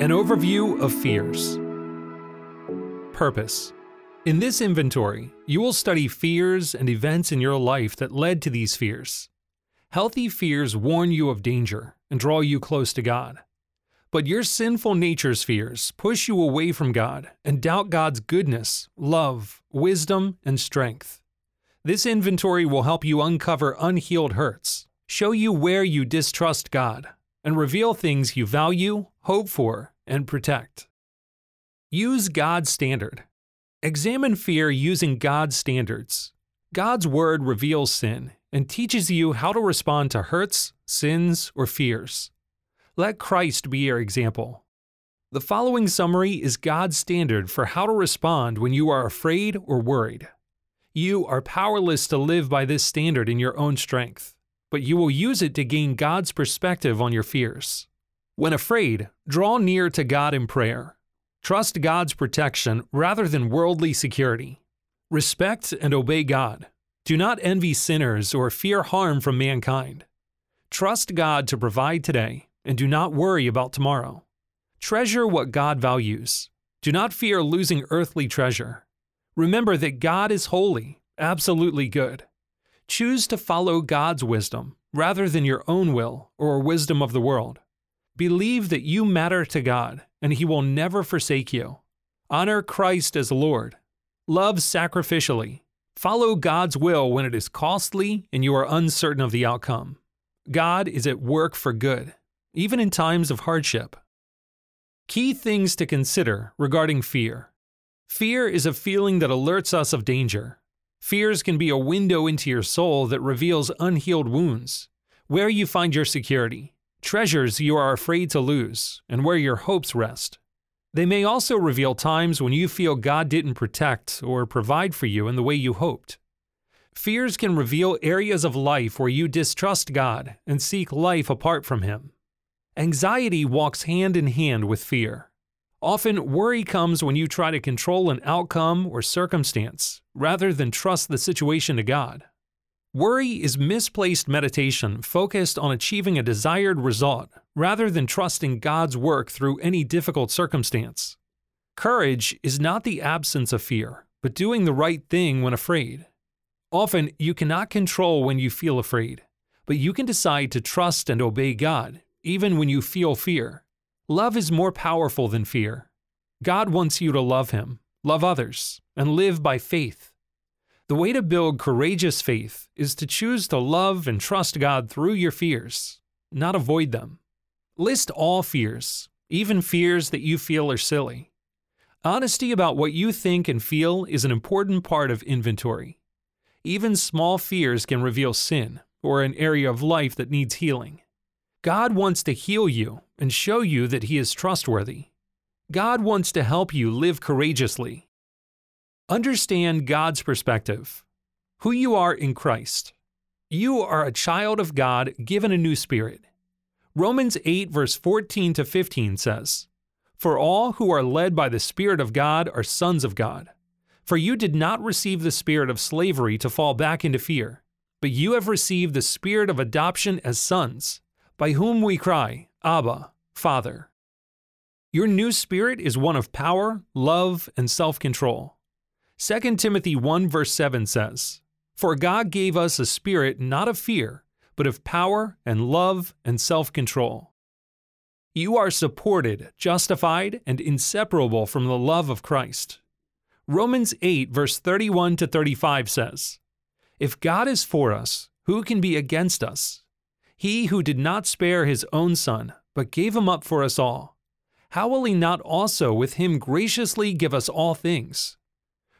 An overview of fears. Purpose. In this inventory, you will study fears and events in your life that led to these fears. Healthy fears warn you of danger and draw you close to God. But your sinful nature's fears push you away from God and doubt God's goodness, love, wisdom, and strength. This inventory will help you uncover unhealed hurts, show you where you distrust God, and reveal things you value, hope for, and protect. Use God's standard. Examine fear using God's standards. God's Word reveals sin and teaches you how to respond to hurts, sins, or fears. Let Christ be your example. The following summary is God's standard for how to respond when you are afraid or worried. You are powerless to live by this standard in your own strength, but you will use it to gain God's perspective on your fears. When afraid, draw near to God in prayer. Trust God's protection rather than worldly security. Respect and obey God. Do not envy sinners or fear harm from mankind. Trust God to provide today and do not worry about tomorrow. Treasure what God values. Do not fear losing earthly treasure. Remember that God is holy, absolutely good. Choose to follow God's wisdom rather than your own will or wisdom of the world. Believe that you matter to God and He will never forsake you. Honor Christ as Lord. Love sacrificially. Follow God's will when it is costly and you are uncertain of the outcome. God is at work for good even in times of hardship. Key things to consider regarding fear Fear is a feeling that alerts us of danger. Fears can be a window into your soul that reveals unhealed wounds, where you find your security, treasures you are afraid to lose, and where your hopes rest. They may also reveal times when you feel God didn't protect or provide for you in the way you hoped. Fears can reveal areas of life where you distrust God and seek life apart from Him. Anxiety walks hand in hand with fear. Often, worry comes when you try to control an outcome or circumstance rather than trust the situation to God. Worry is misplaced meditation focused on achieving a desired result rather than trusting God's work through any difficult circumstance. Courage is not the absence of fear, but doing the right thing when afraid. Often, you cannot control when you feel afraid, but you can decide to trust and obey God even when you feel fear. Love is more powerful than fear. God wants you to love Him, love others, and live by faith. The way to build courageous faith is to choose to love and trust God through your fears, not avoid them. List all fears, even fears that you feel are silly. Honesty about what you think and feel is an important part of inventory. Even small fears can reveal sin or an area of life that needs healing. God wants to heal you and show you that He is trustworthy. God wants to help you live courageously. Understand God's perspective. Who you are in Christ. You are a child of God given a new spirit. Romans 8, verse 14 to 15 says, For all who are led by the Spirit of God are sons of God. For you did not receive the spirit of slavery to fall back into fear, but you have received the spirit of adoption as sons by whom we cry, Abba, Father. Your new spirit is one of power, love, and self control. 2 Timothy 1 verse 7 says, For God gave us a spirit not of fear, but of power and love and self control. You are supported, justified, and inseparable from the love of Christ. Romans 8 verse 31 to 35 says, If God is for us, who can be against us? He who did not spare his own son, but gave him up for us all, how will he not also with him graciously give us all things?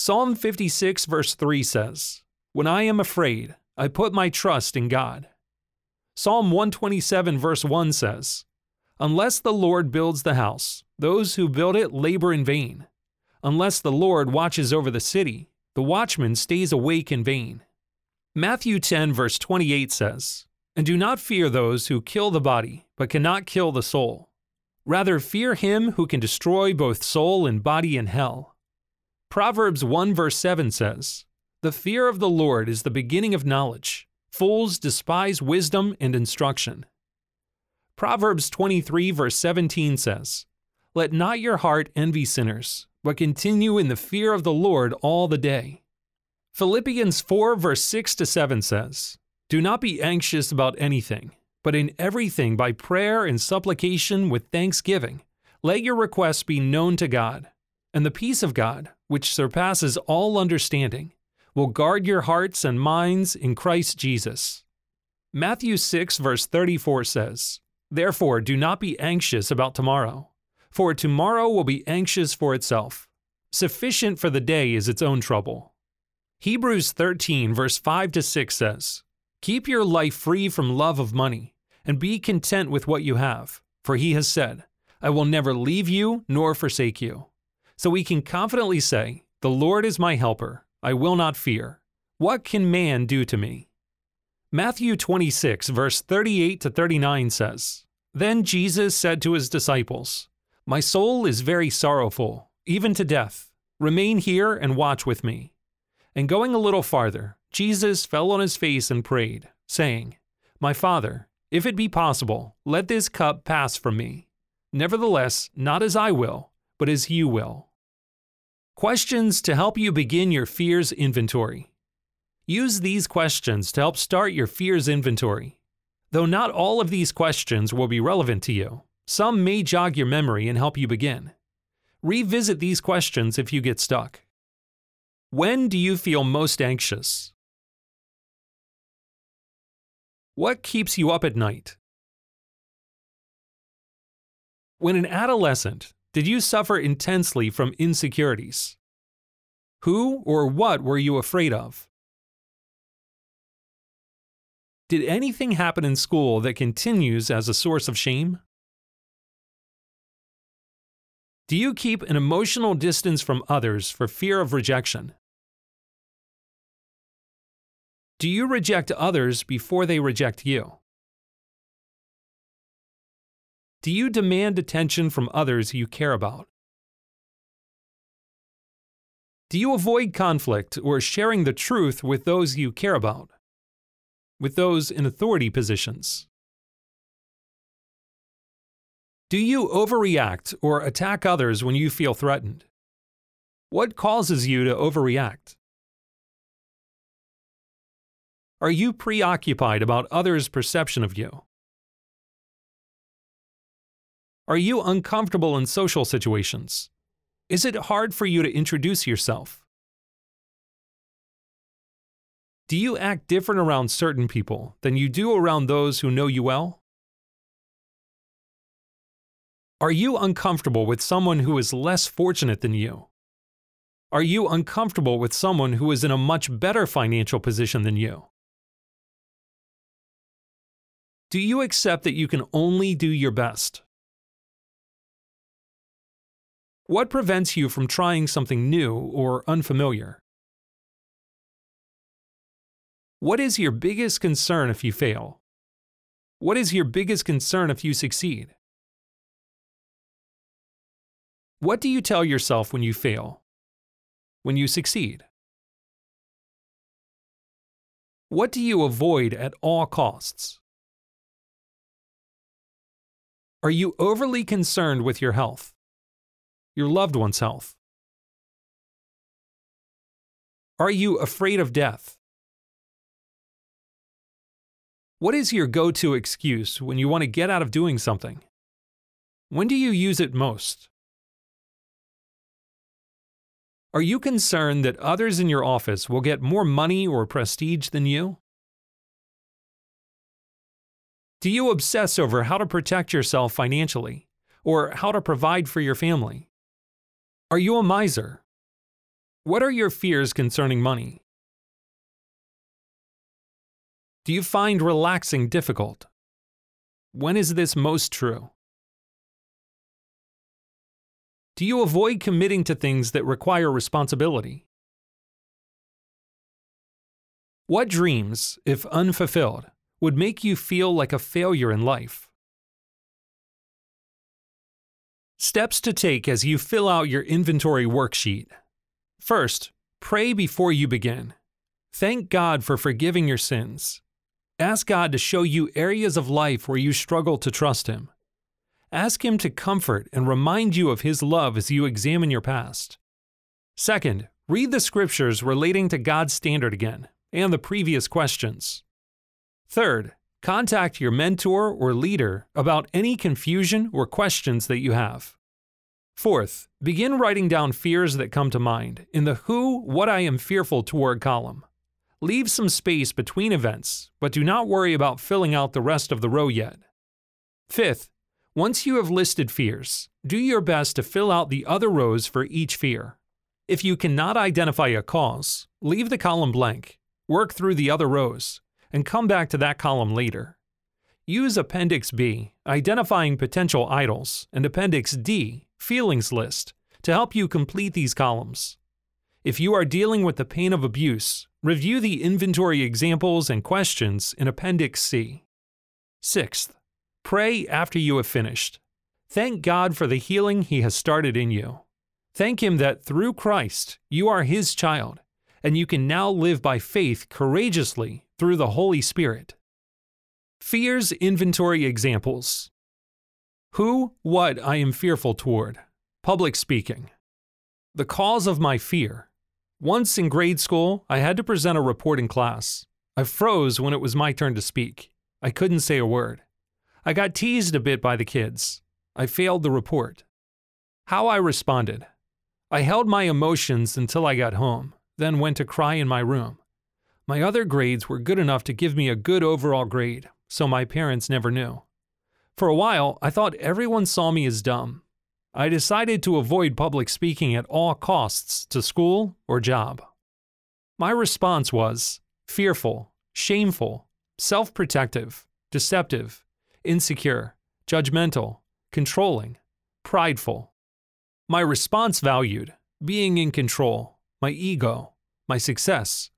Psalm 56, verse 3 says, When I am afraid, I put my trust in God. Psalm 127, verse 1 says, Unless the Lord builds the house, those who build it labor in vain. Unless the Lord watches over the city, the watchman stays awake in vain. Matthew 10, verse 28 says, And do not fear those who kill the body, but cannot kill the soul. Rather, fear him who can destroy both soul and body in hell. Proverbs 1, verse 7 says, The fear of the Lord is the beginning of knowledge. Fools despise wisdom and instruction. Proverbs 23, verse 17 says, Let not your heart envy sinners, but continue in the fear of the Lord all the day. Philippians 4, verse 6 to 7 says, Do not be anxious about anything, but in everything by prayer and supplication with thanksgiving, let your requests be known to God, and the peace of God, which surpasses all understanding, will guard your hearts and minds in Christ Jesus. Matthew 6, verse 34 says, Therefore, do not be anxious about tomorrow, for tomorrow will be anxious for itself. Sufficient for the day is its own trouble. Hebrews 13, verse 5 to 6 says, Keep your life free from love of money, and be content with what you have, for he has said, I will never leave you nor forsake you. So we can confidently say, The Lord is my helper, I will not fear. What can man do to me? Matthew 26, verse 38 to 39 says, Then Jesus said to his disciples, My soul is very sorrowful, even to death. Remain here and watch with me. And going a little farther, Jesus fell on his face and prayed, saying, My Father, if it be possible, let this cup pass from me. Nevertheless, not as I will, but as you will. Questions to help you begin your fears inventory. Use these questions to help start your fears inventory. Though not all of these questions will be relevant to you, some may jog your memory and help you begin. Revisit these questions if you get stuck. When do you feel most anxious? What keeps you up at night? When an adolescent, did you suffer intensely from insecurities? Who or what were you afraid of? Did anything happen in school that continues as a source of shame? Do you keep an emotional distance from others for fear of rejection? Do you reject others before they reject you? Do you demand attention from others you care about? Do you avoid conflict or sharing the truth with those you care about? with those in authority positions? Do you overreact or attack others when you feel threatened? What causes you to overreact? Are you preoccupied about others' perception of you? Are you uncomfortable in social situations? Is it hard for you to introduce yourself? Do you act different around certain people than you do around those who know you well? Are you uncomfortable with someone who is less fortunate than you? Are you uncomfortable with someone who is in a much better financial position than you? Do you accept that you can only do your best? What prevents you from trying something new or unfamiliar? What is your biggest concern if you fail? What is your biggest concern if you succeed? What do you tell yourself when you fail? When you succeed? What do you avoid at all costs? Are you overly concerned with your health? Your loved one's health? Are you afraid of death? What is your go to excuse when you want to get out of doing something? When do you use it most? Are you concerned that others in your office will get more money or prestige than you? Do you obsess over how to protect yourself financially or how to provide for your family? Are you a miser? What are your fears concerning money? Do you find relaxing difficult? When is this most true? Do you avoid committing to things that require responsibility? What dreams, if unfulfilled, would make you feel like a failure in life? Steps to take as you fill out your inventory worksheet. First, pray before you begin. Thank God for forgiving your sins. Ask God to show you areas of life where you struggle to trust Him. Ask Him to comfort and remind you of His love as you examine your past. Second, read the scriptures relating to God's standard again and the previous questions. Third, contact your mentor or leader about any confusion or questions that you have. Fourth, begin writing down fears that come to mind in the Who, What I Am Fearful Toward column. Leave some space between events, but do not worry about filling out the rest of the row yet. Fifth, once you have listed fears, do your best to fill out the other rows for each fear. If you cannot identify a cause, leave the column blank, work through the other rows, and come back to that column later. Use Appendix B, Identifying Potential Idols, and Appendix D, Feelings List, to help you complete these columns. If you are dealing with the pain of abuse, review the inventory examples and questions in Appendix C. Sixth, Pray after you have finished. Thank God for the healing He has started in you. Thank Him that through Christ you are His child, and you can now live by faith courageously through the Holy Spirit. Fears Inventory Examples Who, what I am fearful toward. Public speaking. The cause of my fear. Once in grade school, I had to present a report in class. I froze when it was my turn to speak. I couldn't say a word. I got teased a bit by the kids. I failed the report. How I responded. I held my emotions until I got home, then went to cry in my room. My other grades were good enough to give me a good overall grade, so my parents never knew. For a while, I thought everyone saw me as dumb. I decided to avoid public speaking at all costs to school or job. My response was fearful, shameful, self protective, deceptive, insecure, judgmental, controlling, prideful. My response valued being in control, my ego, my success,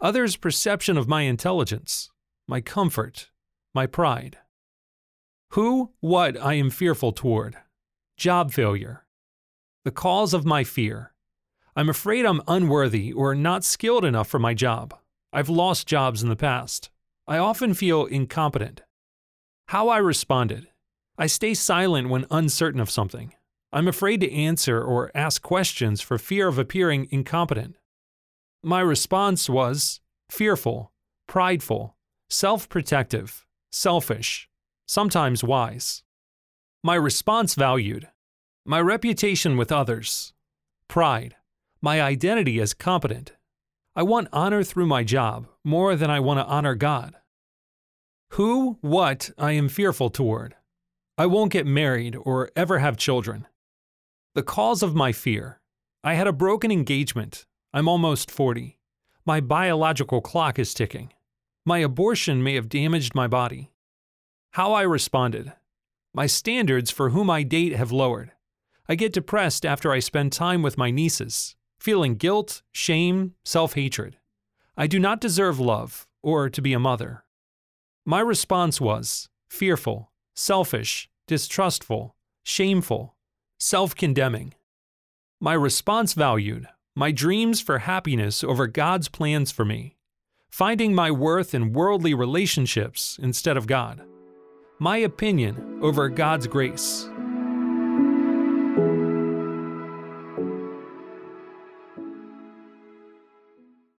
others' perception of my intelligence, my comfort, my pride. Who, what I am fearful toward. Job failure. The cause of my fear. I'm afraid I'm unworthy or not skilled enough for my job. I've lost jobs in the past. I often feel incompetent. How I responded. I stay silent when uncertain of something. I'm afraid to answer or ask questions for fear of appearing incompetent. My response was fearful, prideful, self protective, selfish, sometimes wise. My response valued my reputation with others, pride, my identity as competent. I want honor through my job more than I want to honor God. Who, what I am fearful toward. I won't get married or ever have children. The cause of my fear. I had a broken engagement. I'm almost 40. My biological clock is ticking. My abortion may have damaged my body. How I responded. My standards for whom I date have lowered. I get depressed after I spend time with my nieces, feeling guilt, shame, self hatred. I do not deserve love or to be a mother. My response was fearful, selfish, distrustful, shameful, self condemning. My response valued my dreams for happiness over God's plans for me, finding my worth in worldly relationships instead of God, my opinion over God's grace.